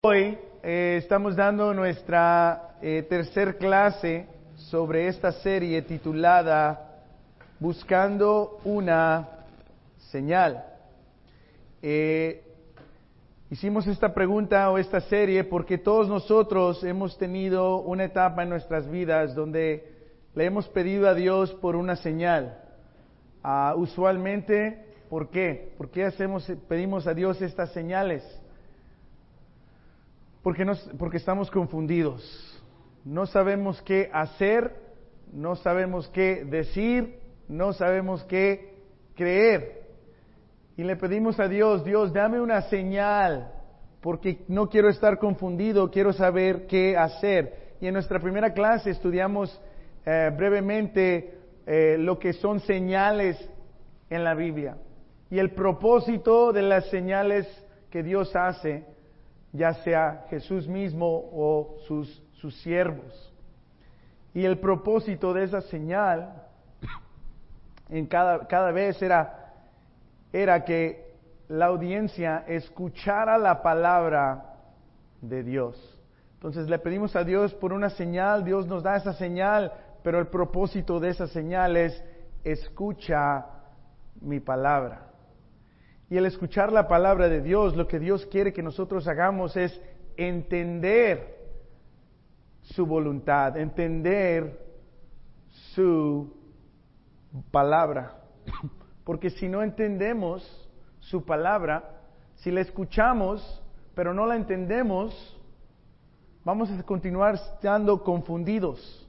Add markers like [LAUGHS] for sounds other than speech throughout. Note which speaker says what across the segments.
Speaker 1: Hoy eh, estamos dando nuestra eh, tercer clase sobre esta serie titulada Buscando una señal. Eh, hicimos esta pregunta o esta serie porque todos nosotros hemos tenido una etapa en nuestras vidas donde le hemos pedido a Dios por una señal. Ah, usualmente, ¿por qué? ¿Por qué hacemos, pedimos a Dios estas señales? Porque, porque estamos confundidos. No sabemos qué hacer, no sabemos qué decir, no sabemos qué creer. Y le pedimos a Dios, Dios, dame una señal, porque no quiero estar confundido, quiero saber qué hacer. Y en nuestra primera clase estudiamos eh, brevemente eh, lo que son señales en la Biblia y el propósito de las señales que Dios hace ya sea Jesús mismo o sus, sus siervos. Y el propósito de esa señal en cada, cada vez era, era que la audiencia escuchara la palabra de Dios. Entonces le pedimos a Dios por una señal, Dios nos da esa señal, pero el propósito de esa señal es escucha mi palabra. Y el escuchar la palabra de Dios, lo que Dios quiere que nosotros hagamos es entender su voluntad, entender su palabra. [COUGHS] Porque si no entendemos su palabra, si la escuchamos, pero no la entendemos, vamos a continuar estando confundidos.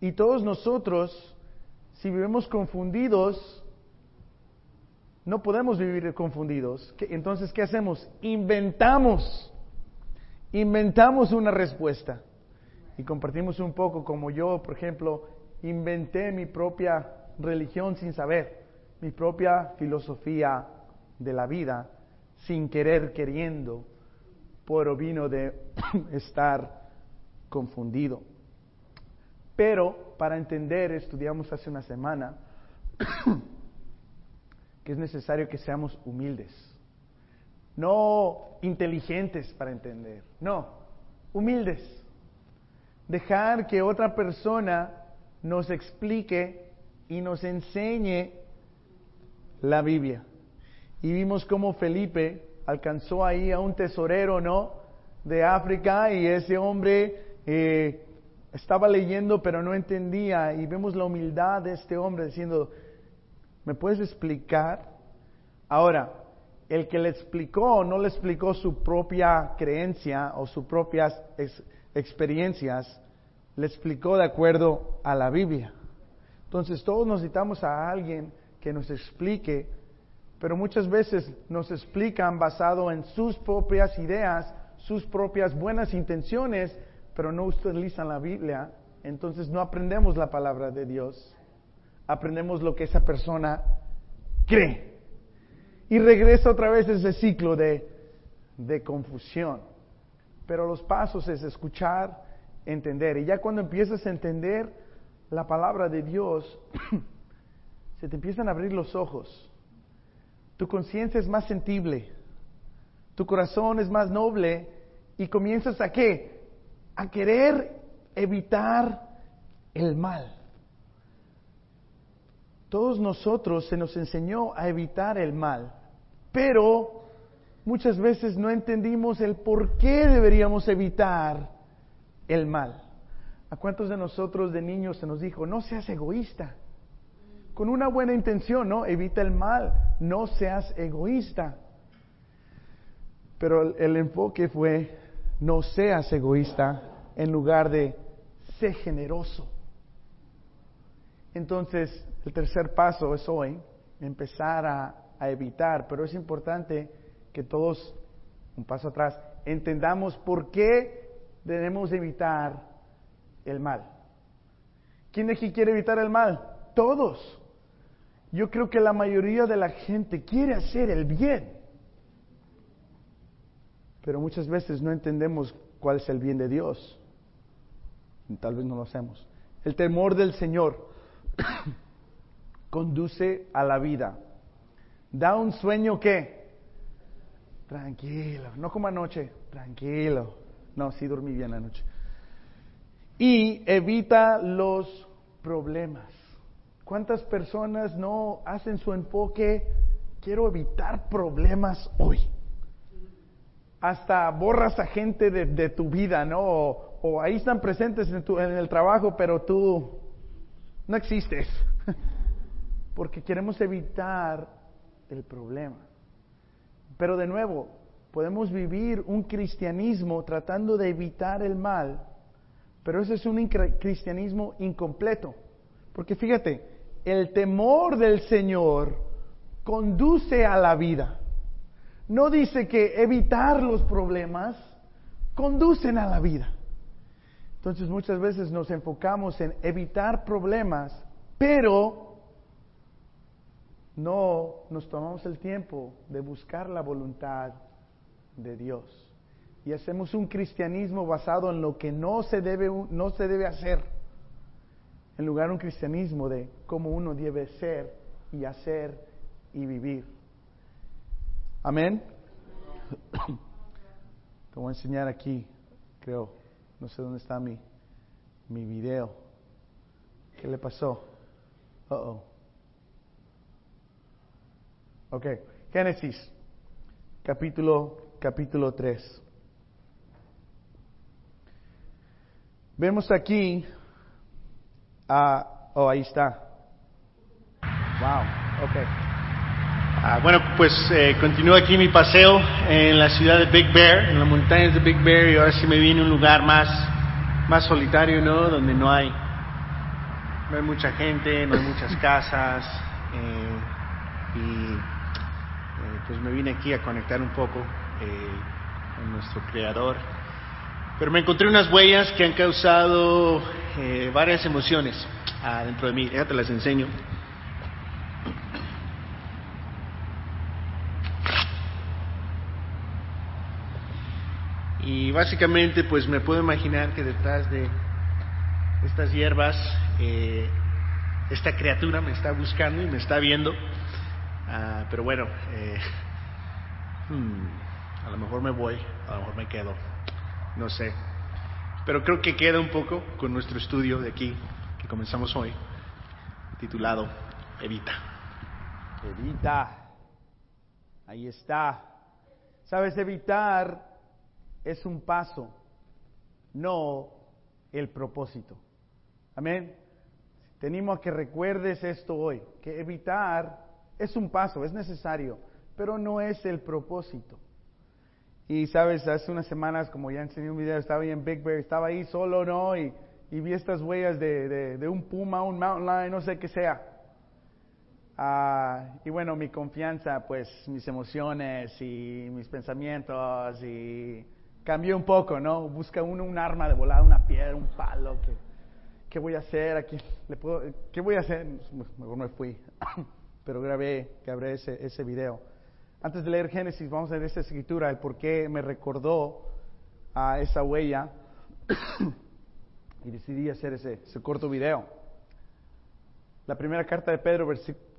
Speaker 1: Y todos nosotros, si vivimos confundidos, no podemos vivir confundidos. Entonces, ¿qué hacemos? Inventamos. Inventamos una respuesta. Y compartimos un poco como yo, por ejemplo, inventé mi propia religión sin saber, mi propia filosofía de la vida, sin querer, queriendo, por vino de [COUGHS] estar confundido. Pero para entender, estudiamos hace una semana, [COUGHS] que es necesario que seamos humildes. No inteligentes para entender, no, humildes. Dejar que otra persona nos explique y nos enseñe la Biblia. Y vimos cómo Felipe alcanzó ahí a un tesorero, ¿no? De África y ese hombre eh, estaba leyendo pero no entendía y vemos la humildad de este hombre diciendo, ¿Me puedes explicar? Ahora, el que le explicó no le explicó su propia creencia o sus propias experiencias, le explicó de acuerdo a la Biblia. Entonces todos necesitamos a alguien que nos explique, pero muchas veces nos explican basado en sus propias ideas, sus propias buenas intenciones, pero no utilizan la Biblia, entonces no aprendemos la palabra de Dios aprendemos lo que esa persona cree. Y regresa otra vez ese ciclo de, de confusión. Pero los pasos es escuchar, entender. Y ya cuando empiezas a entender la palabra de Dios, [CLEARS THROAT] se te empiezan a abrir los ojos. Tu conciencia es más sensible. Tu corazón es más noble. Y comienzas a qué? A querer evitar el mal. Todos nosotros se nos enseñó a evitar el mal, pero muchas veces no entendimos el por qué deberíamos evitar el mal. ¿A cuántos de nosotros de niños se nos dijo, no seas egoísta? Con una buena intención, ¿no? Evita el mal, no seas egoísta. Pero el, enfoque fue, no seas egoísta en lugar de, sé generoso. Entonces, el tercer paso es hoy empezar a, evitar, pero es importante que todos, un paso atrás, entendamos por qué debemos evitar el mal. ¿Quién de aquí quiere evitar el mal? Todos. Yo creo que la mayoría de la gente quiere hacer el bien, pero muchas veces no entendemos cuál es el bien de Dios. Tal vez no lo hacemos. El temor del Señor [COUGHS] conduce a la vida. Da un sueño que tranquilo, no como anoche, tranquilo. No, sí dormí bien anoche. Y evita los problemas. ¿Cuántas personas no hacen su enfoque? Quiero evitar problemas hoy. Hasta borras a gente de, tu vida, ¿no? O, ahí están presentes en, en el trabajo, pero tú no existes. [LAUGHS] Porque queremos evitar el problema. Pero de nuevo, podemos vivir un cristianismo tratando de evitar el mal, pero ese es un cristianismo incompleto. Porque fíjate, el temor del Señor conduce a la vida. No dice que evitar los problemas conducen a la vida. Entonces muchas veces nos enfocamos en evitar problemas, pero no nos tomamos el tiempo de buscar la voluntad de Dios. Y hacemos un cristianismo basado en lo que no se debe, no se debe hacer, en lugar de un cristianismo de cómo uno debe ser y hacer y vivir. Amén. [COUGHS] Te a enseñar aquí, creo, no sé dónde está mi, mi video. ¿Qué le pasó? Uh oh. Ok, Génesis, capítulo, capítulo 3. Vemos aquí, oh, ahí está. Wow, ok.
Speaker 2: Ah, bueno, pues eh, continúo aquí mi paseo en la ciudad de Big Bear, en las montañas de Big Bear, y ahora sí me viene a un lugar más, más solitario, ¿no? Donde no hay, no hay mucha gente, no hay muchas [LAUGHS] casas, eh, y pues me vine aquí a conectar un poco eh, con nuestro creador. Pero me encontré unas huellas que han causado eh, varias emociones dentro de mí. Ya te las enseño. Y básicamente pues me puedo imaginar que detrás de estas hierbas eh, esta criatura me está buscando y me está viendo Ah, pero bueno, eh, [LAUGHS] hmm, a lo mejor me voy, a lo mejor me quedo, no sé. Pero creo que queda un poco con nuestro estudio de aquí, que comenzamos hoy, titulado Evita.
Speaker 1: Evita. Ahí está. Sabes, evitar es un paso, no el propósito. Amén. Tenemos a que recuerdes esto hoy, que evitar es un paso, es necesario, pero no es el propósito. Y sabes, hace unas semanas, como ya enseñé un video, estaba ahí en Big Bear, estaba ahí solo, ¿no? Y, vi estas huellas de, un puma, un mountain lion, no sé qué sea. Ah, y bueno, mi confianza, pues mis emociones y mis pensamientos y cambió un poco, ¿no? Busca uno un arma de volada, una piedra, un palo, ¿qué, qué voy a hacer aquí? ¿Le puedo, ¿Qué voy a hacer? Mejor me fui. [LAUGHS] pero grabé, grabé ese, ese video. Antes de leer Génesis, vamos a leer esta escritura, el por qué me recordó a esa huella [COUGHS] y decidí hacer ese, ese corto video. La primera carta de Pedro,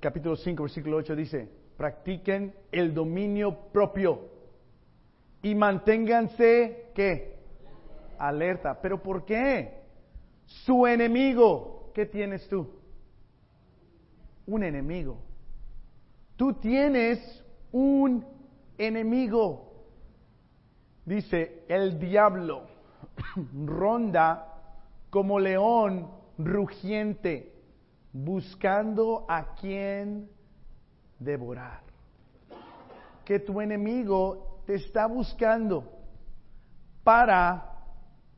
Speaker 1: capítulo 5, versículo 8 dice, practiquen el dominio propio y manténganse, ¿qué? Alerta. ¿Pero por qué? Su enemigo, ¿qué tienes tú? Un enemigo. Tú tienes un enemigo. Dice, el diablo [CLEARS THROAT] ronda como león rugiente, buscando a quien devorar. Que tu enemigo te está buscando para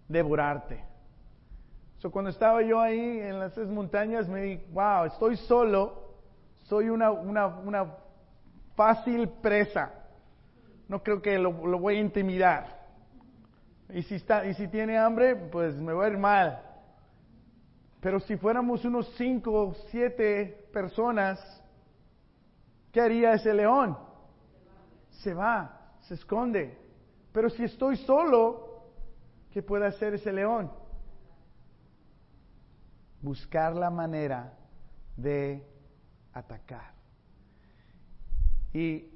Speaker 1: devorarte. So, cuando estaba yo ahí en las montañas me di, wow, estoy solo soy una, una, una fácil presa. No creo que lo, voy a intimidar. Y si, está, y si tiene hambre, pues me va a ir mal. Pero si fuéramos unos cinco o siete personas, ¿qué haría ese león? Se va, se esconde. Pero si estoy solo, ¿qué puede hacer ese león? Buscar la manera de atacar. Y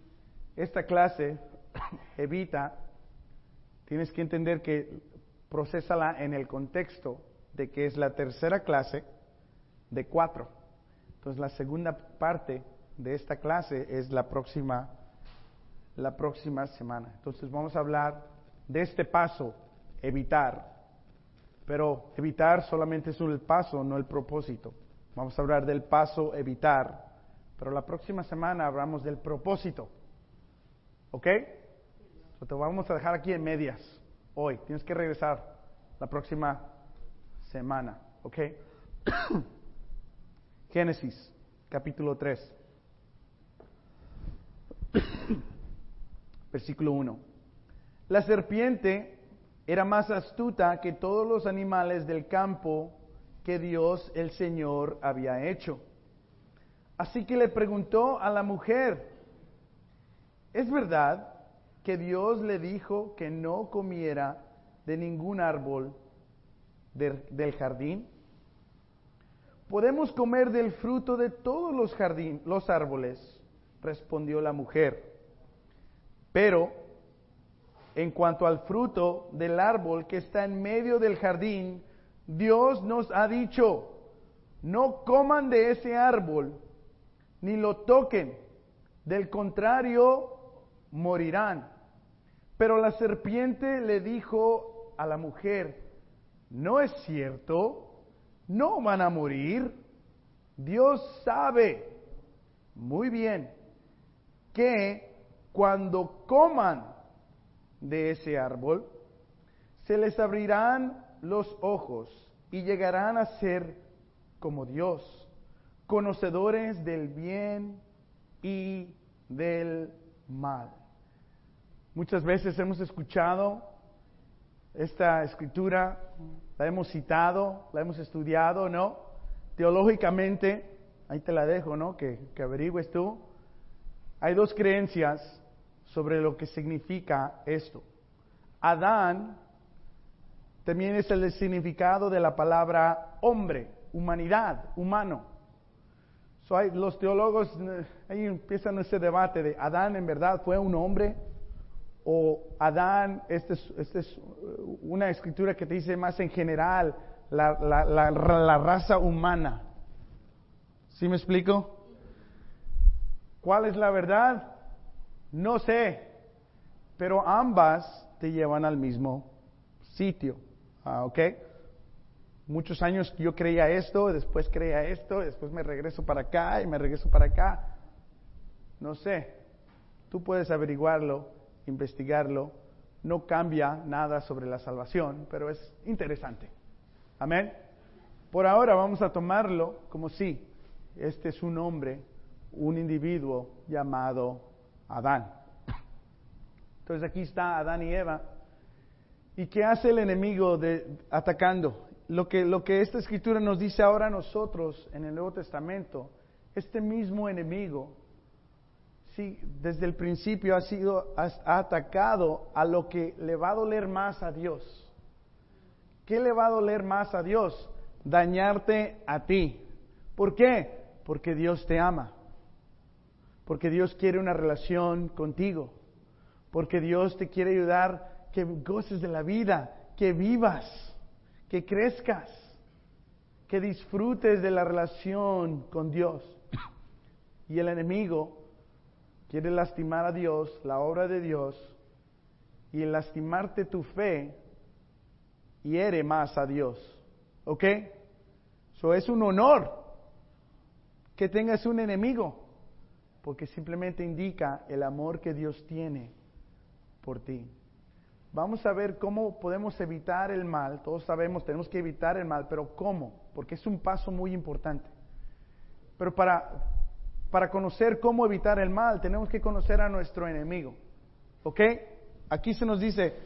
Speaker 1: esta clase [COUGHS] evita, tienes que entender que procesala en el contexto de que es la tercera clase de cuatro. Entonces la segunda parte de esta clase es la próxima, la próxima semana. Entonces vamos a hablar de este paso, evitar. Pero evitar solamente es el paso, no el propósito. Vamos a hablar del paso evitar, pero la próxima semana hablamos del propósito. ¿Ok? te vamos a dejar aquí en medias hoy. Tienes que regresar la próxima semana. ¿Ok? [COUGHS] Génesis, capítulo 3. [COUGHS] Versículo 1. La serpiente era más astuta que todos los animales del campo que Dios el Señor había hecho. Así que le preguntó a la mujer, ¿es verdad que Dios le dijo que no comiera de ningún árbol del jardín? Podemos comer del fruto de todos los jardín, los árboles, respondió la mujer. Pero en cuanto al fruto del árbol que está en medio del jardín, Dios nos ha dicho, no coman de ese árbol, ni lo toquen, del contrario morirán. Pero la serpiente le dijo a la mujer, no es cierto, no van a morir. Dios sabe muy bien que cuando coman de ese árbol, se les abrirán los ojos y llegarán a ser como Dios, conocedores del bien y del mal. Muchas veces hemos escuchado esta escritura, la hemos citado, la hemos estudiado, ¿no? Teológicamente, ahí te la dejo, ¿no? Que, que averigües tú. Hay dos creencias sobre lo que significa esto. Adán también es el significado de la palabra hombre, humanidad, humano. los teólogos eh, ahí empiezan ese debate de Adán en verdad fue un hombre o Adán, esta es, este es, una escritura que te dice más en general la, la raza humana. ¿Sí me explico? ¿Cuál es la verdad? No sé, pero ambas te llevan al mismo sitio. Ah, ¿Ok? Muchos años yo creía esto, después creía esto, después me regreso para acá y me regreso para acá. No sé, tú puedes averiguarlo, investigarlo. No cambia nada sobre la salvación, pero es interesante. Amén. Por ahora vamos a tomarlo como si este es un hombre, un individuo llamado Adán. Entonces aquí está Adán y Eva. ¿Y qué hace el enemigo de, atacando? Lo que, lo que esta escritura nos dice ahora a nosotros en el Nuevo Testamento, este mismo enemigo, sí, desde el principio ha sido ha atacado a lo que le va a doler más a Dios. ¿Qué le va a doler más a Dios? Dañarte a ti. ¿Por qué? Porque Dios te ama porque Dios quiere una relación contigo, porque Dios te quiere ayudar que goces de la vida, que vivas, que crezcas, que disfrutes de la relación con Dios. Y el enemigo quiere lastimar a Dios, la obra de Dios, y lastimarte tu fe hiere más a Dios. ¿Ok? Eso es un honor que tengas un enemigo porque simplemente indica el amor que Dios tiene por ti. Vamos a ver cómo podemos evitar el mal. Todos sabemos, tenemos que evitar el mal, pero ¿cómo? Porque es un paso muy importante. Pero para, para conocer cómo evitar el mal, tenemos que conocer a nuestro enemigo. ¿Ok? Aquí se nos dice,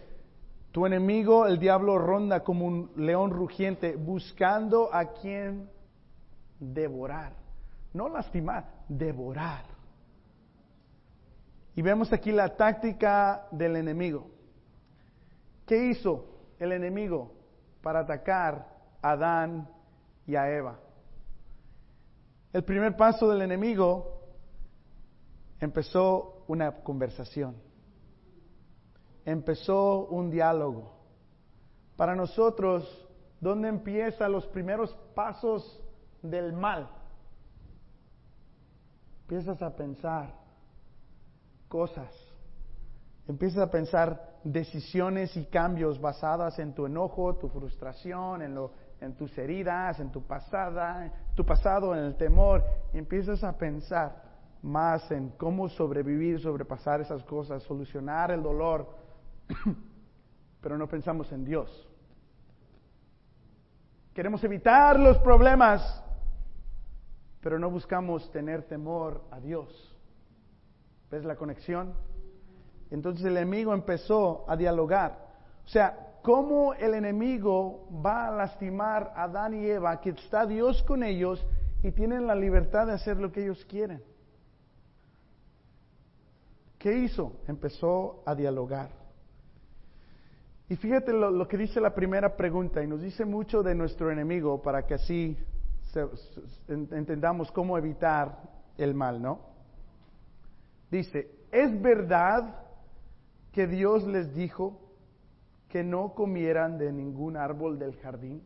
Speaker 1: tu enemigo, el diablo, ronda como un león rugiente, buscando a quien devorar. No lastimar, devorar. Y vemos aquí la táctica del enemigo. ¿Qué hizo el enemigo para atacar a Adán y a Eva? El primer paso del enemigo empezó una conversación. empezó un diálogo. Para nosotros, ¿dónde empiezan los primeros pasos del mal? Empiezas a pensar cosas, empiezas a pensar decisiones y cambios basadas en tu enojo, tu frustración, en, lo, en tus heridas, en tu pasada, tu pasado, en el temor, y empiezas a pensar más en cómo sobrevivir, sobrepasar esas cosas, solucionar el dolor, [CLEARS THROAT] pero no pensamos en Dios. Queremos evitar los problemas, pero no buscamos tener temor a Dios. ¿Ves la conexión? Entonces el enemigo empezó a dialogar. O sea, ¿cómo el enemigo va a lastimar a Adán y Eva, que está Dios con ellos y tienen la libertad de hacer lo que ellos quieren? ¿Qué hizo? Empezó a dialogar. Y fíjate lo, que dice la primera pregunta, y nos dice mucho de nuestro enemigo para que así entendamos cómo evitar el mal, ¿no? Dice, ¿es verdad que Dios les dijo que no comieran de ningún árbol del jardín?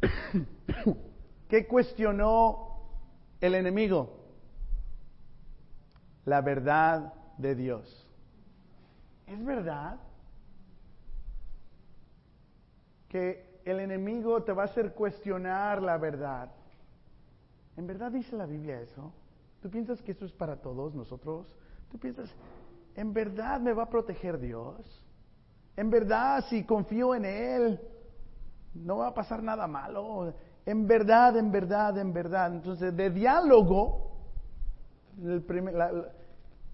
Speaker 1: [COUGHS] ¿Qué cuestionó el enemigo? La verdad de Dios. ¿Es verdad que el enemigo te va a hacer cuestionar la verdad? ¿En verdad dice la Biblia eso? ¿Tú piensas que eso es para todos nosotros? ¿Tú piensas, ¿en verdad me va a proteger Dios? ¿En verdad si confío en Él no va a pasar nada malo? En verdad, en verdad, en verdad. Entonces, de diálogo,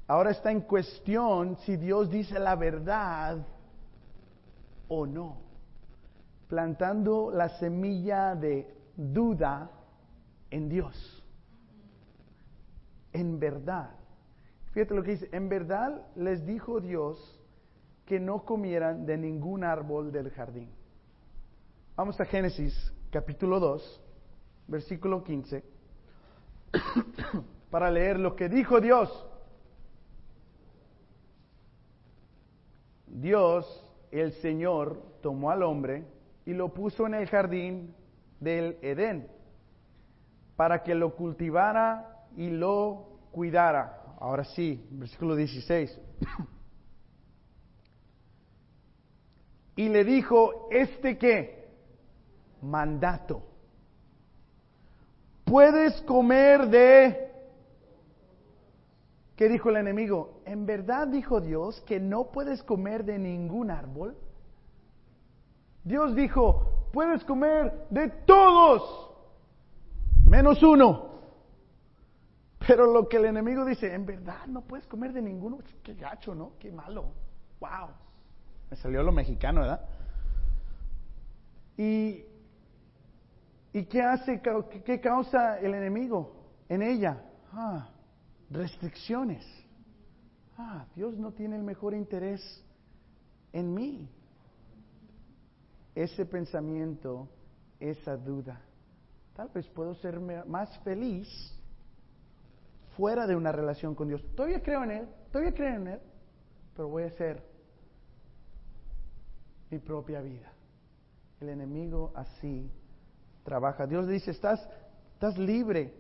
Speaker 1: Ahora está en cuestión si Dios dice la verdad o no, plantando la semilla de duda en Dios. En verdad. Fíjate lo que dice, en verdad les dijo Dios que no comieran de ningún árbol del jardín. Vamos a Génesis capítulo 2, versículo 15, [COUGHS] para leer lo que dijo Dios. Dios, el Señor, tomó al hombre y lo puso en el jardín del Edén para que lo cultivara y lo cuidara. Ahora sí, versículo 16. [CLEARS THROAT] y le dijo, ¿este qué? Mandato. Puedes comer de ¿Qué dijo el enemigo? ¿En verdad dijo Dios que no puedes comer de ningún árbol? Dios dijo, puedes comer de todos, menos uno. Pero lo que el enemigo dice, en verdad no puedes comer de ninguno. Qué gacho, ¿no? Qué malo. Wow. Me salió lo mexicano, ¿verdad? ¿Y, y qué hace, qué causa el enemigo en ella? Ah, restricciones. Ah, Dios no tiene el mejor interés en mí. Ese pensamiento, esa duda. Tal vez puedo ser más feliz fuera de una relación con Dios. Todavía creo en Él, todavía creo en Él, pero voy a hacer mi propia vida. El enemigo así trabaja. Dios dice, estás, estás libre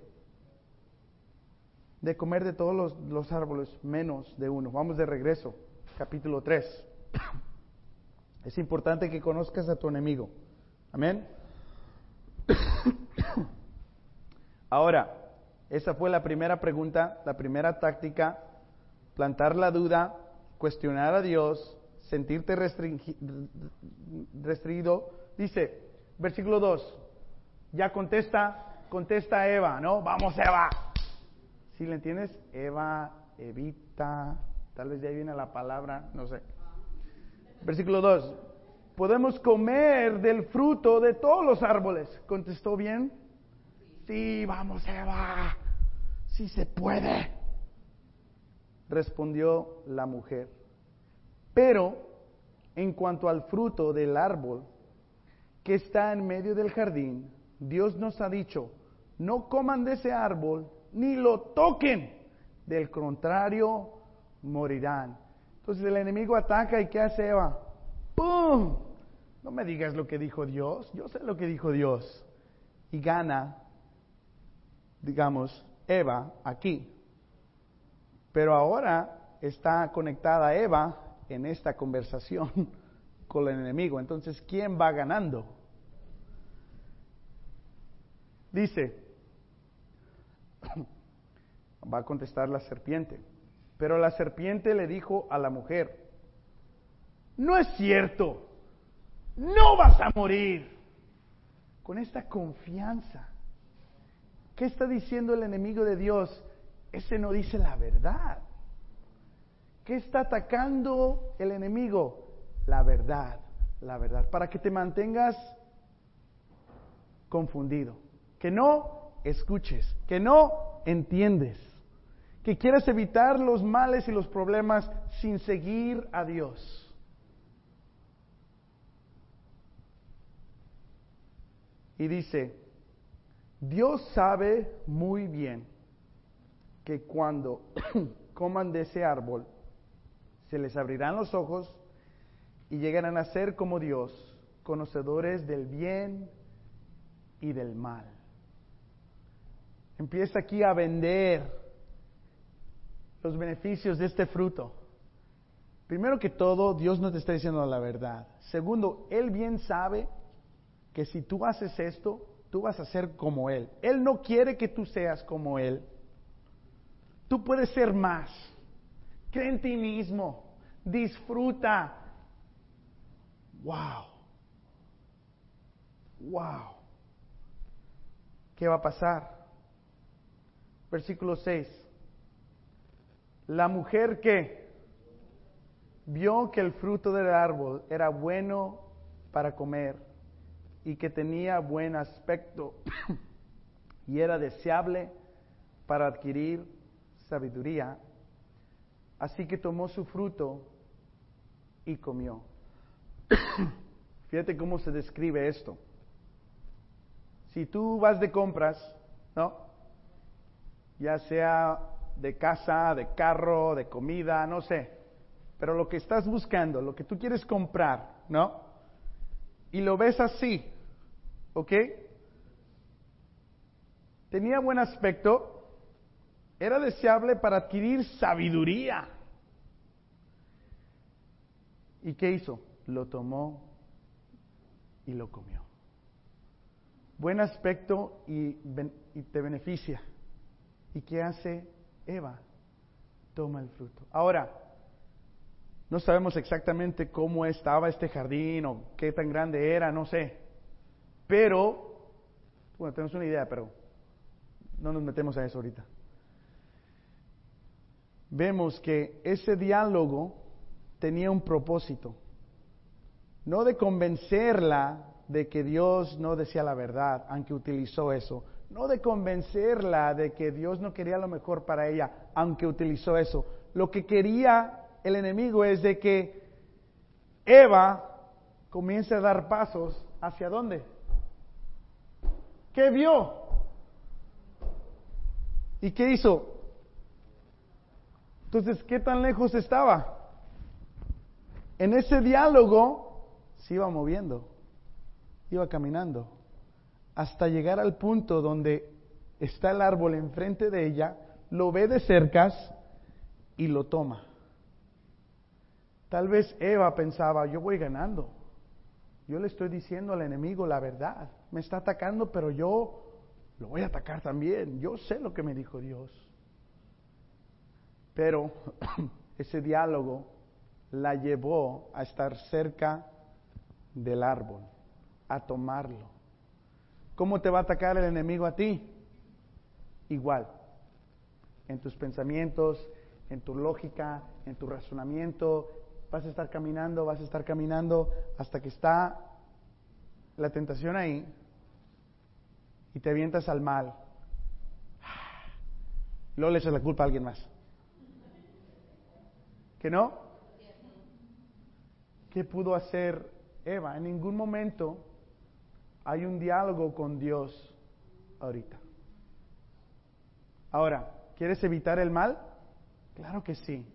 Speaker 1: de comer de todos los, árboles, menos de uno. Vamos de regreso, capítulo 3. [COUGHS] Es importante que conozcas a tu enemigo. Amén. [COUGHS] Ahora, esa fue la primera pregunta, la primera táctica, plantar la duda, cuestionar a Dios, sentirte restringido. Dice, versículo 2, ya contesta, contesta Eva, ¿no? Vamos Eva, si le entiendes, Eva, Evita, tal vez de ahí viene la palabra, no sé. Versículo 2. Podemos comer del fruto de todos los árboles. ¿Contestó bien? Sí, vamos, Eva. Sí se puede. Respondió la mujer. Pero en cuanto al fruto del árbol que está en medio del jardín, Dios nos ha dicho, no coman de ese árbol ni lo toquen, del contrario morirán. Entonces el enemigo ataca y ¿qué hace Eva? ¡Pum! No me digas lo que dijo Dios, yo sé lo que dijo Dios. Y gana, digamos, Eva aquí. Pero ahora está conectada Eva en esta conversación [LAUGHS] con el enemigo. Entonces, ¿quién va ganando? Dice, [COUGHS] va a contestar la serpiente. Pero la serpiente le dijo a la mujer, no es cierto, no vas a morir. Con esta confianza. ¿Qué está diciendo el enemigo de Dios? Ese no dice la verdad. ¿Qué está atacando el enemigo? La verdad, la verdad. Para que te mantengas confundido. Que no escuches, que no entiendes. Que quieres evitar los males y los problemas sin seguir a Dios. Y dice, Dios sabe muy bien que cuando [CLEARS THROAT] coman de ese árbol, se les abrirán los ojos y llegarán a ser como Dios, conocedores del bien y del mal. Empieza aquí a vender los beneficios de este fruto. Primero que todo, Dios no te está diciendo la verdad. Segundo, Él bien sabe que si tú haces esto, tú vas a ser como Él. Él no quiere que tú seas como Él. Tú puedes ser más. Cree en ti mismo. Disfruta. Wow. Wow. ¿Qué va a pasar? Versículo 6. La mujer que vio que el fruto del árbol era bueno para comer y que tenía buen aspecto [CLEARS THROAT] y era deseable para adquirir sabiduría. Así que tomó su fruto y comió. [CLEARS THROAT] Fíjate cómo se describe esto. Si tú vas de compras, ¿no? Ya sea de casa, de carro, de comida, no sé. Pero lo que estás buscando, lo que tú quieres comprar, ¿no? Y lo ves así, ¿Ok? Tenía buen aspecto, era deseable para adquirir sabiduría. ¿Y qué hizo? Lo tomó y lo comió. Buen aspecto y, y te beneficia. ¿Y qué hace Eva? Toma el fruto. Ahora, no sabemos exactamente cómo estaba este jardín o qué tan grande era, no sé. Pero, bueno, tenemos una idea, pero no nos metemos a eso ahorita. Vemos que ese diálogo tenía un propósito, no de convencerla de que Dios no decía la verdad, aunque utilizó eso, no de convencerla de que Dios no quería lo mejor para ella, aunque utilizó eso. Lo que quería el enemigo es de que Eva comience a dar pasos hacia dónde? ¿Qué vio? ¿Y qué hizo? Entonces, ¿qué tan lejos estaba? En ese diálogo se iba moviendo, iba caminando, hasta llegar al punto donde está el árbol enfrente de ella, lo ve de cerca y lo toma. Tal vez Eva pensaba, yo voy ganando. Yo le estoy diciendo al enemigo la verdad. Me está atacando, pero yo lo voy a atacar también. Yo sé lo que me dijo Dios. Pero [CLEARS THROAT] ese diálogo la llevó a estar cerca del árbol, a tomarlo. ¿Cómo te va a atacar el enemigo a ti? Igual, en tus pensamientos, en tu lógica, en tu razonamiento, vas a estar caminando, vas a estar caminando hasta que está la tentación ahí y te avientas al mal. Luego le echas la culpa a alguien más. ¿Que no? ¿Qué pudo hacer Eva? En ningún momento hay un diálogo con Dios ahorita. Ahora, ¿quieres evitar el mal? Claro que sí.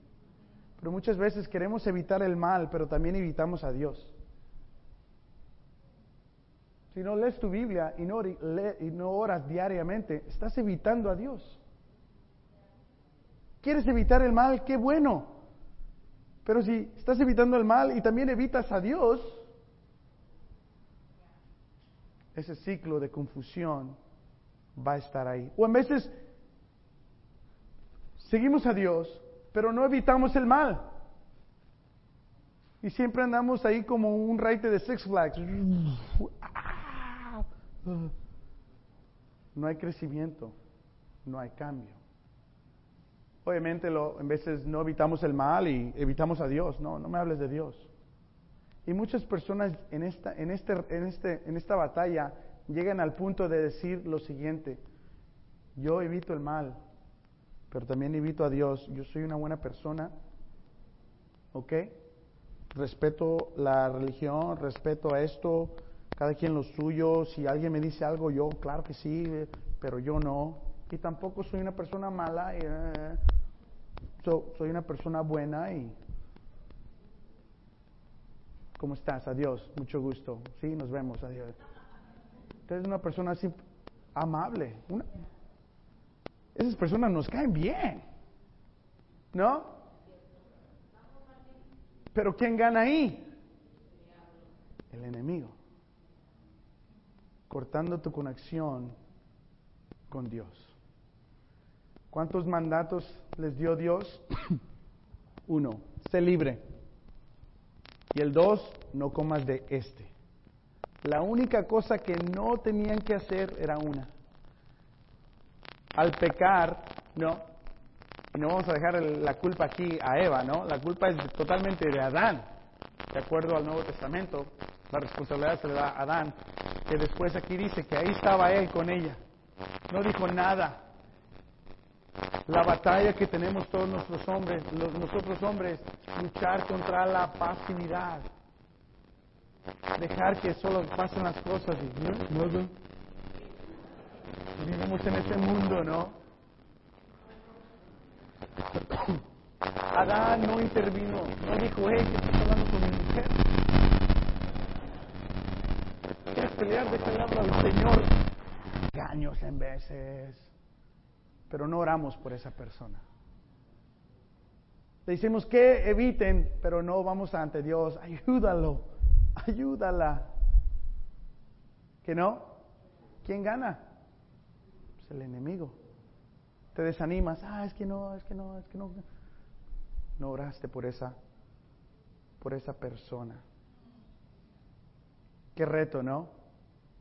Speaker 1: Pero muchas veces queremos evitar el mal, pero también evitamos a Dios. Si no lees tu Biblia y no, oras diariamente, estás evitando a Dios. ¿Quieres evitar el mal? ¡Qué bueno! Pero si estás evitando el mal y también evitas a Dios, ese ciclo de confusión va a estar ahí. O en veces seguimos a Dios, pero no evitamos el mal. Y siempre andamos ahí como un raite de Six Flags. No hay crecimiento, no hay cambio. Obviamente lo, en veces no evitamos el mal y evitamos a Dios. No, no me hables de Dios. Y muchas personas en esta, en este, en este, en esta batalla llegan al punto de decir lo siguiente, yo evito el mal, pero también evito a Dios, yo soy una buena persona, ¿ok? Respeto la religión, respeto a esto, cada quien lo suyo, si alguien me dice algo, yo, claro que sí, pero yo no. Y tampoco soy una persona mala, eh, soy una persona buena y... ¿Cómo estás? Adiós, mucho gusto. Sí, nos vemos, adiós. Usted es una persona así amable. Esas personas nos caen bien. ¿No? Pero ¿quién gana ahí? El enemigo. Cortando tu conexión con Dios. ¿Cuántos mandatos les dio Dios? [CLEARS THROAT] Uno, sé libre. Y el dos, no comas de este. La única cosa que no tenían que hacer era una. Al pecar, no, y no vamos a dejar la culpa aquí a Eva, ¿no? La culpa es totalmente de Adán. De acuerdo al Nuevo Testamento, la responsabilidad se le da a Adán, que después aquí dice que ahí estaba él con ella. No dijo nada. La batalla que tenemos todos nuestros hombres, los, nosotros hombres, luchar contra la pasividad dejar que solo pasen las cosas y ¿no? Vivimos en ese mundo, ¿no? Adán no intervino, no dijo, hey, ¿qué estás hablando con mi mujer? ¿Quieres pelear? Déjale hablar al Señor. Engaños en veces. Pero no oramos por esa persona. Le decimos que eviten, pero no vamos ante Dios. Ayúdalo ayúdala. ¿Que no? ¿Quién gana? El enemigo. Te desanimas, ah, es que no, es que no, es que no. No oraste por esa, por esa persona. Qué reto, ¿no?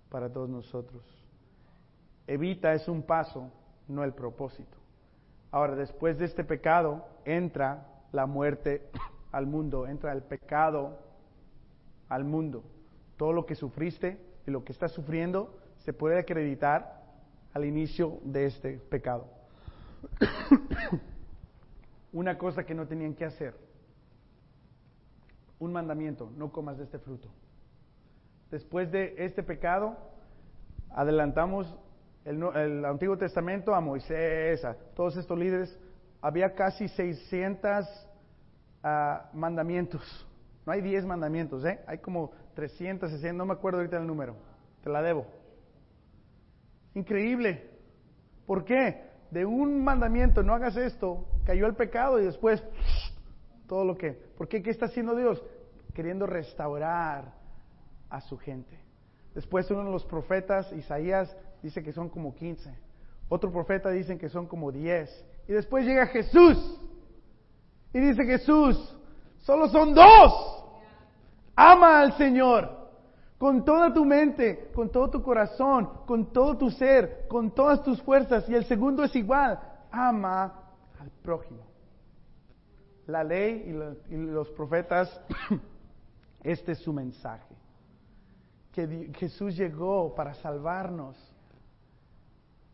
Speaker 1: Para todos nosotros. Evita es un paso, no el propósito. Ahora, después de este pecado, entra la muerte [COUGHS] al mundo, entra el pecado al mundo. Todo lo que sufriste y lo que estás sufriendo se puede acreditar al inicio de este pecado. [COUGHS] Una cosa que no tenían que hacer, un mandamiento, no comas de este fruto. Después de este pecado, adelantamos el, Antiguo Testamento a Moisés, a todos estos líderes, había casi 600 ah, mandamientos no hay 10 mandamientos, ¿eh? Hay como 360, no me acuerdo ahorita el número. Te la debo. Increíble. ¿Por qué? De un mandamiento, no hagas esto, cayó el pecado y después todo lo que. ¿Por qué? ¿Qué está haciendo Dios? Queriendo restaurar a su gente. Después uno de los profetas, Isaías, dice que son como 15. Otro profeta dice que son como 10. Y después llega Jesús. Y dice Jesús, solo son dos. Ama al Señor con toda tu mente, con todo tu corazón, con todo tu ser, con todas tus fuerzas. Y el segundo es igual, ama al prójimo. La ley y, los profetas, [CLEARS THROAT] este es su mensaje. Que Jesús llegó para salvarnos,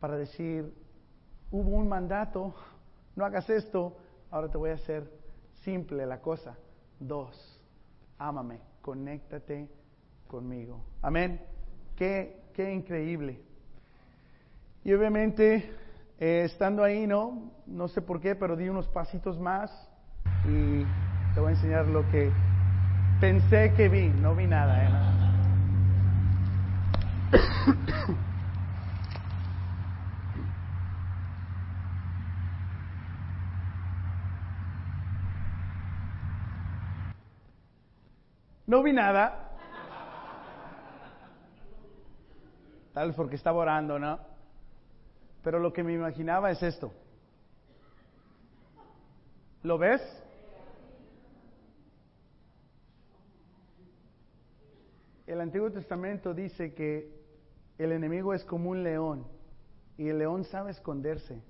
Speaker 1: para decir, hubo un mandato, no hagas esto, ahora te voy a hacer simple la cosa. Dos, ámame conéctate conmigo. Amén. Qué, qué increíble. Y obviamente, eh, estando ahí, ¿no? No sé por qué, pero di unos pasitos más y te voy a enseñar lo que pensé que vi. No vi nada, ¿eh? No vi nada. Tal vez porque estaba orando, ¿no? Pero lo que me imaginaba es esto. ¿Lo ves? El Antiguo Testamento dice que el enemigo es como un león y el león sabe esconderse,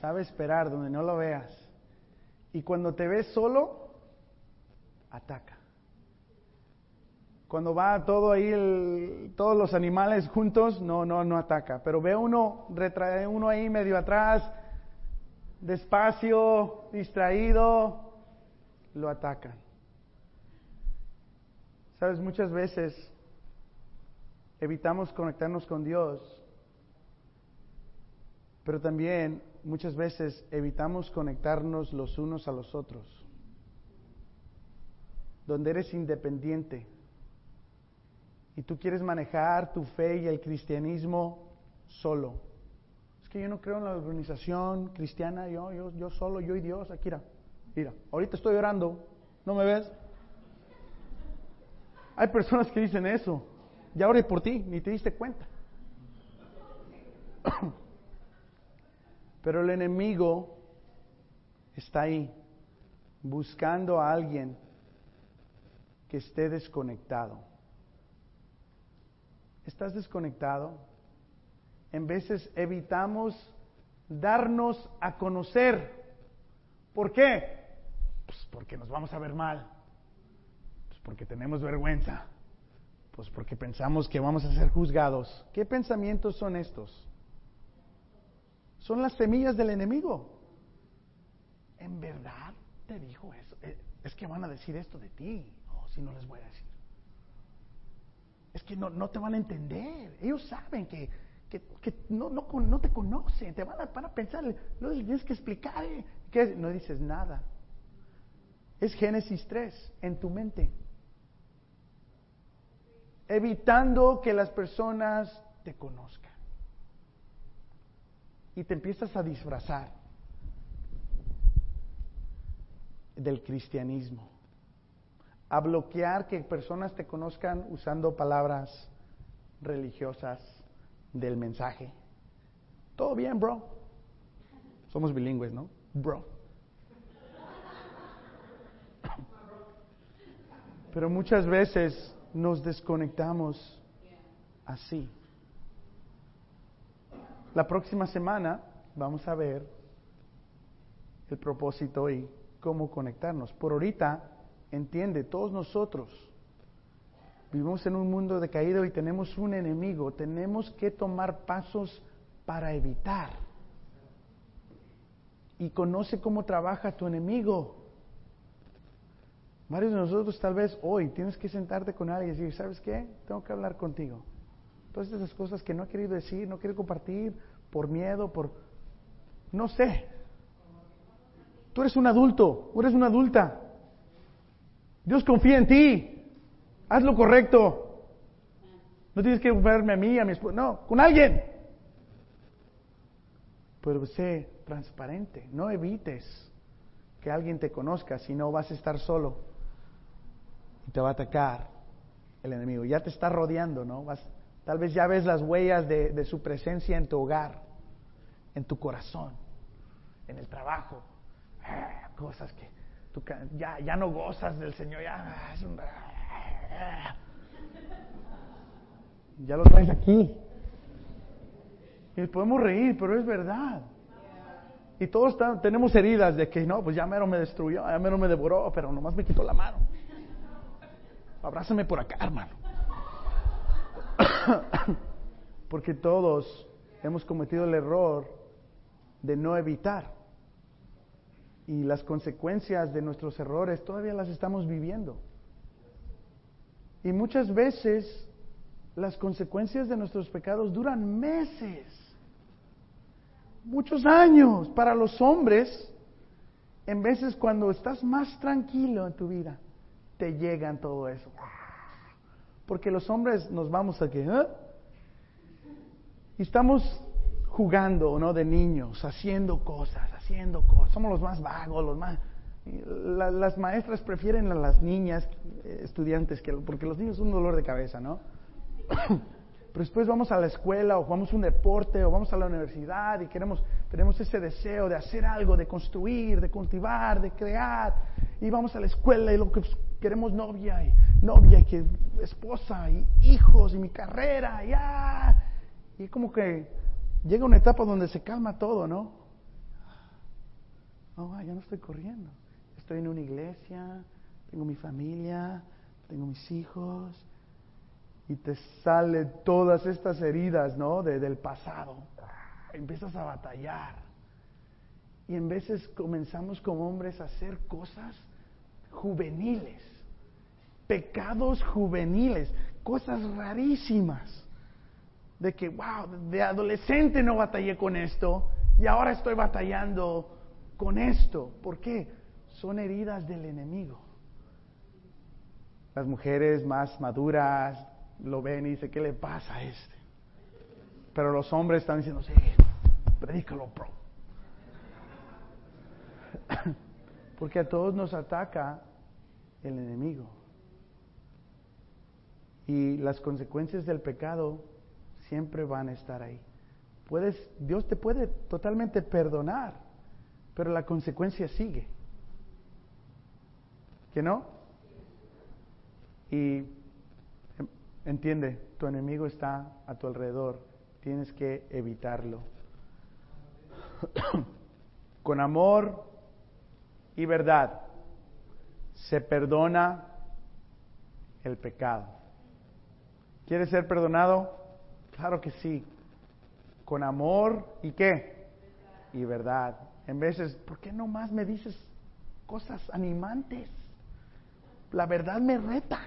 Speaker 1: sabe esperar donde no lo veas. Y cuando te ves solo, ataca. Cuando va todo ahí, todos los animales juntos, no, no, no ataca. Pero ve uno, retrae uno ahí medio atrás, despacio, distraído, lo atacan. Sabes, muchas veces evitamos conectarnos con Dios, pero también muchas veces evitamos conectarnos los unos a los otros. Donde eres independiente y tú quieres manejar tu fe y el cristianismo solo que yo no creo en la organización cristiana, yo, yo, yo solo, yo y Dios, aquí mira, mira, ahorita estoy orando, ¿no me ves? Hay personas que dicen eso, ya oré por ti, ni te diste cuenta. Pero el enemigo está ahí, buscando a alguien que esté desconectado. ¿Estás desconectado? en veces evitamos darnos a conocer. ¿Por qué? Pues porque nos vamos a ver mal. Pues porque tenemos vergüenza. Pues porque pensamos que vamos a ser juzgados. ¿Qué pensamientos son estos? Son las semillas del enemigo. ¿En verdad te dijo eso? Eh, es que van a decir esto de ti. Oh, si no les voy a decir. Es que no, no te van a entender. Ellos saben que que, no, no, no, te conocen, te van a, van a pensar, no les tienes que explicar, eh, que no dices nada. Es Génesis 3 en tu mente. Evitando que las personas te conozcan. Y te empiezas a disfrazar del cristianismo. A bloquear que personas te conozcan usando palabras religiosas del mensaje. Todo bien, bro. Somos bilingües, ¿no? Bro. Pero muchas veces nos desconectamos así. La próxima semana vamos a ver el propósito y cómo conectarnos. Por ahorita, entiende, todos nosotros Vivimos en un mundo decaído y tenemos un enemigo. Tenemos que tomar pasos para evitar. Y conoce cómo trabaja tu enemigo. Varios de nosotros tal vez hoy tienes que sentarte con alguien y decir, ¿sabes qué? Tengo que hablar contigo. Todas esas cosas que no he querido decir, no quiero compartir, por miedo, por... No sé. Tú eres un adulto, tú eres una adulta. Dios confía en ti. Haz lo correcto. No tienes que verme a mí, a mi esposo, no, con alguien. Pero sé transparente, no evites que alguien te conozca, si no vas a estar solo y te va a atacar el enemigo. Ya te está rodeando, ¿no? Vas, tal vez ya ves las huellas de, su presencia en tu hogar, en tu corazón, en el trabajo, ah, cosas que ya, ya no gozas del Señor, ya ya lo traes aquí. Y podemos reír, pero es verdad. Y todos tenemos heridas de que no, pues ya mero me destruyó, ya mero me devoró, pero nomás me quitó la mano. Abrázame por acá, hermano. [COUGHS] Porque todos hemos cometido el error de no evitar. Y las consecuencias de nuestros errores todavía las estamos viviendo. Y muchas veces las consecuencias de nuestros pecados duran meses, muchos años. Para los hombres, en veces cuando estás más tranquilo en tu vida, te llegan todo eso. Porque los hombres nos vamos a que, ¿eh? Y estamos jugando, ¿no? De niños, haciendo cosas, haciendo cosas. Somos los más vagos, los más... las maestras prefieren a las niñas eh, estudiantes que porque los niños son un dolor de cabeza, ¿no? [COUGHS] Pero después vamos a la escuela o jugamos un deporte o vamos a la universidad y queremos, tenemos ese deseo de hacer algo, de construir, de cultivar, de crear. Y vamos a la escuela y lo que queremos novia y novia y que esposa y hijos y mi carrera y ah. Y como que llega una etapa donde se calma todo, ¿no? Oh, ya no estoy corriendo. Estoy en una iglesia, tengo mi familia, tengo mis hijos, y te salen todas estas heridas, ¿no? del pasado. Empiezas a batallar. Y en veces comenzamos como hombres a hacer cosas juveniles, pecados juveniles, cosas rarísimas. De que, wow, de adolescente no batallé con esto y ahora estoy batallando con esto. ¿Por qué? Son heridas del enemigo. Las mujeres más maduras, lo ven y dice, ¿qué le pasa a este? Pero los hombres están diciendo, sí, predícalo, bro. [LAUGHS] Porque a todos nos ataca el enemigo. Y las consecuencias del pecado siempre van a estar ahí. Puedes, Dios te puede totalmente perdonar, pero la consecuencia sigue. ¿Que no? Y Entiende, tu enemigo está a tu alrededor, tienes que evitarlo. [COUGHS] Con amor y verdad se perdona el pecado. ¿Quieres ser perdonado? Claro que sí. Con amor y qué? Y verdad. En veces, ¿por qué no más me dices cosas animantes? La verdad me reta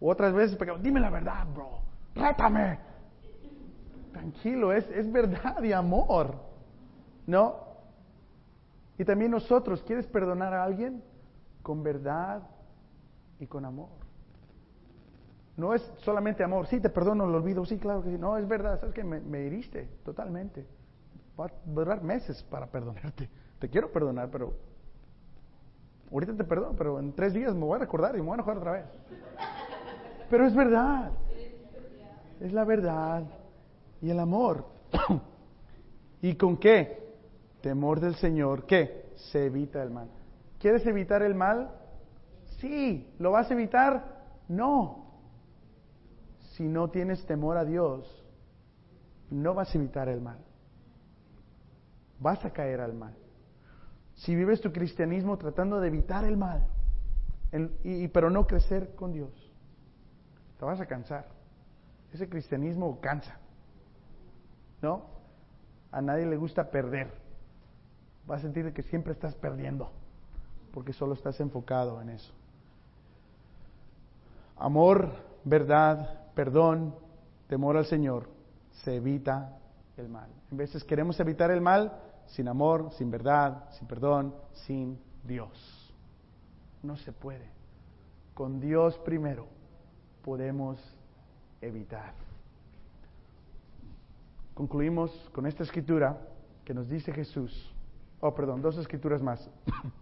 Speaker 1: otras veces, dime la verdad, bro, rétame. Tranquilo, es, es verdad y amor, ¿no? Y también nosotros, ¿quieres perdonar a alguien? Con verdad y con amor. No es solamente amor, sí, te perdono, lo olvido, sí, claro que sí. No, es verdad, sabes que me, me heriste totalmente. Va a durar meses para perdonarte. Te quiero perdonar, pero ahorita te perdono, pero en tres días me voy a recordar y me voy a enojar otra vez. Pero es verdad. Es la verdad y el amor. [COUGHS] ¿Y con qué? Temor del Señor. ¿Qué? Se evita el mal. ¿Quieres evitar el mal? Sí. ¿Lo vas a evitar? No. Si no tienes temor a Dios, no vas a evitar el mal. Vas a caer al mal. Si vives tu cristianismo tratando de evitar el mal, y, pero no crecer con Dios, te vas a cansar. Ese cristianismo cansa. ¿No? A nadie le gusta perder. Vas a sentir que siempre estás perdiendo, porque solo estás enfocado en eso. Amor, verdad, perdón, temor al Señor, se evita el mal. En veces queremos evitar el mal sin amor, sin verdad, sin perdón, sin Dios. No se puede. Con Dios primero podemos evitar. Concluimos con esta escritura que nos dice Jesús. Oh, perdón, dos escrituras más. [COUGHS]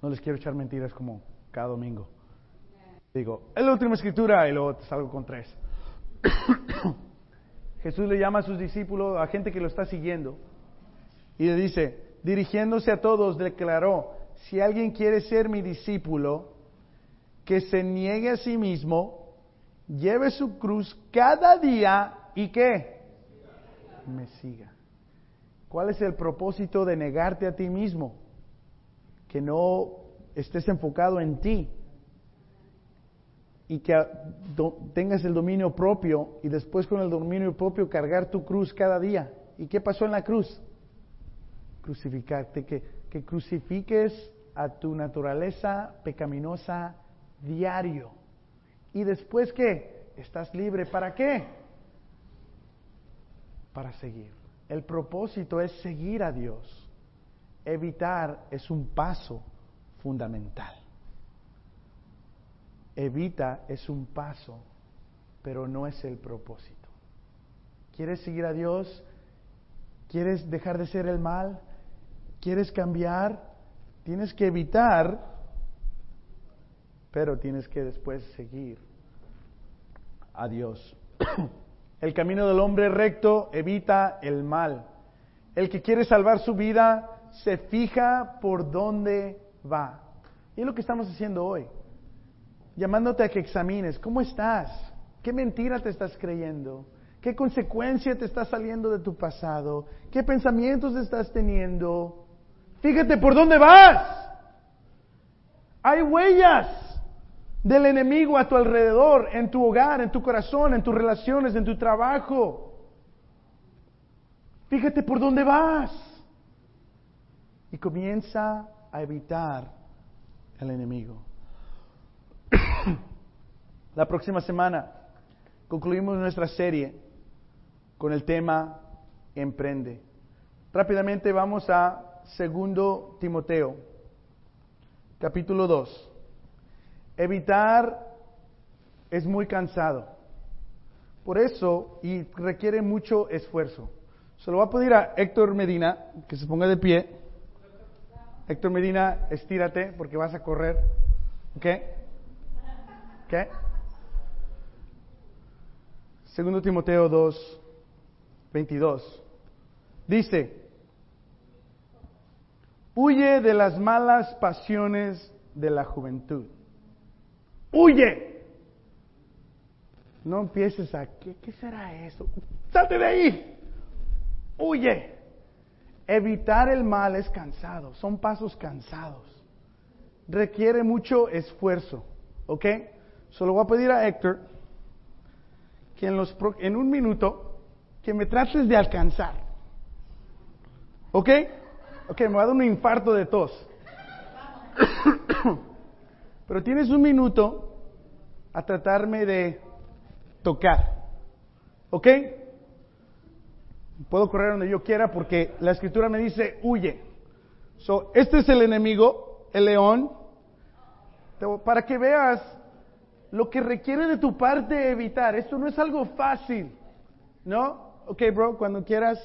Speaker 1: No les quiero echar mentiras como cada domingo. Digo, es la última escritura y luego salgo con tres. [COUGHS] Jesús le llama a sus discípulos, a gente que lo está siguiendo, y le dice, dirigiéndose a todos, declaró, si alguien quiere ser mi discípulo, que se niegue a sí mismo, lleve su cruz cada día y que me siga. ¿Cuál es el propósito de negarte a ti mismo? Que no estés enfocado en ti y que tengas el dominio propio y después con el dominio propio cargar tu cruz cada día. ¿Y qué pasó en la cruz? Crucificarte, que, que crucifiques a tu naturaleza pecaminosa diario. ¿Y después qué? Estás libre. ¿Para qué? Para seguir. El propósito es seguir a Dios. Evitar es un paso fundamental. Evita es un paso, pero no es el propósito. ¿Quieres seguir a Dios? ¿Quieres dejar de ser el mal? ¿Quieres cambiar? Tienes que evitar, pero tienes que después seguir a Dios. [CLEARS THROAT] El camino del hombre recto evita el mal. El que quiere salvar su vida se fija por dónde va. Y es lo que estamos haciendo hoy. Llamándote a que examines cómo estás, qué mentira te estás creyendo, qué consecuencia te está saliendo de tu pasado, qué pensamientos estás teniendo. Fíjate por dónde vas. Hay huellas del enemigo a tu alrededor, en tu hogar, en tu corazón, en tus relaciones, en tu trabajo. Fíjate por dónde vas. Y comienza a evitar el enemigo. [CLEARS THROAT] La próxima semana concluimos nuestra serie con el tema Emprende. Rápidamente vamos a segundo Timoteo, capítulo 2. Evitar es muy cansado. Por eso, y requiere mucho esfuerzo. Se lo voy a pedir a Héctor Medina que se ponga de pie. Héctor Medina, estírate porque vas a correr. ¿Ok? ¿Ok? Segundo Timoteo 2, 22. Dice, huye de las malas pasiones de la juventud. Huye. No empieces a, ¿qué, qué será eso? Salte de ahí. Huye. Evitar el mal es cansado, son pasos cansados. Requiere mucho esfuerzo, ¿ok? Solo voy a pedir a Héctor que en, los, en un minuto que me trates de alcanzar. ¿Ok? Ok, me va a dar un infarto de tos. [COUGHS] Pero tienes un minuto a tratarme de tocar. ¿Ok? Puedo correr donde yo quiera porque la escritura me dice, huye. So, este es el enemigo, el león. Para que veas lo que requiere de tu parte evitar. Esto no es algo fácil. ¿No? Ok, bro, cuando quieras,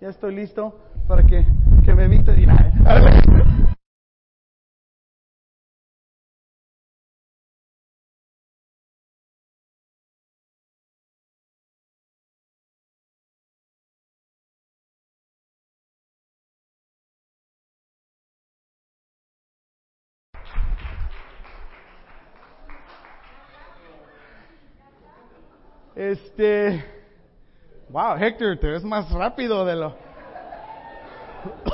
Speaker 1: ya estoy listo para que, que me evite dirá. Este, wow, Héctor, te ves más rápido de lo.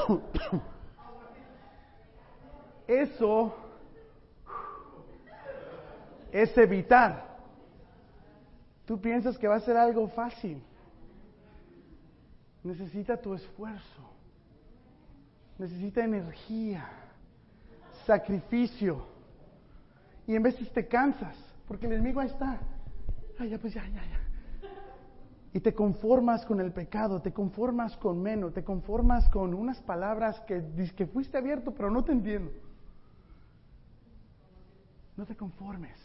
Speaker 1: [COUGHS] Eso es evitar. Tú piensas que va a ser algo fácil. Necesita tu esfuerzo. Necesita energía, sacrificio. Y en veces te cansas, porque el enemigo ahí está. Ay, ya, pues ya, ya, ya. Y te conformas con el pecado, te conformas con menos, te conformas con unas palabras que que fuiste abierto, pero no te entiendo. No te conformes.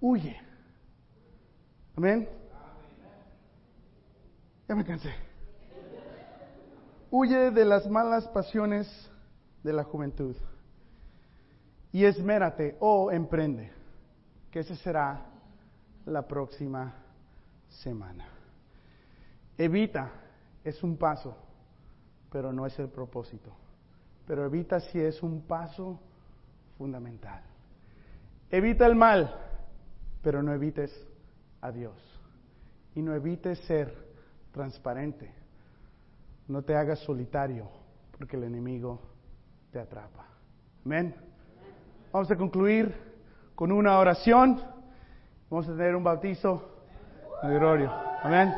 Speaker 1: Huye. Amén. Ya me cansé. Huye de las malas pasiones de la juventud. Y esmérate o emprende, que ese será la próxima semana. Evita es un paso, pero no es el propósito. Pero evita si es un paso fundamental. Evita el mal, pero no evites a Dios. Y no evites ser transparente. No te hagas solitario, porque el enemigo te atrapa. Amén. Vamos a concluir con una oración. Vamos a tener un bautizo gloria. Amén.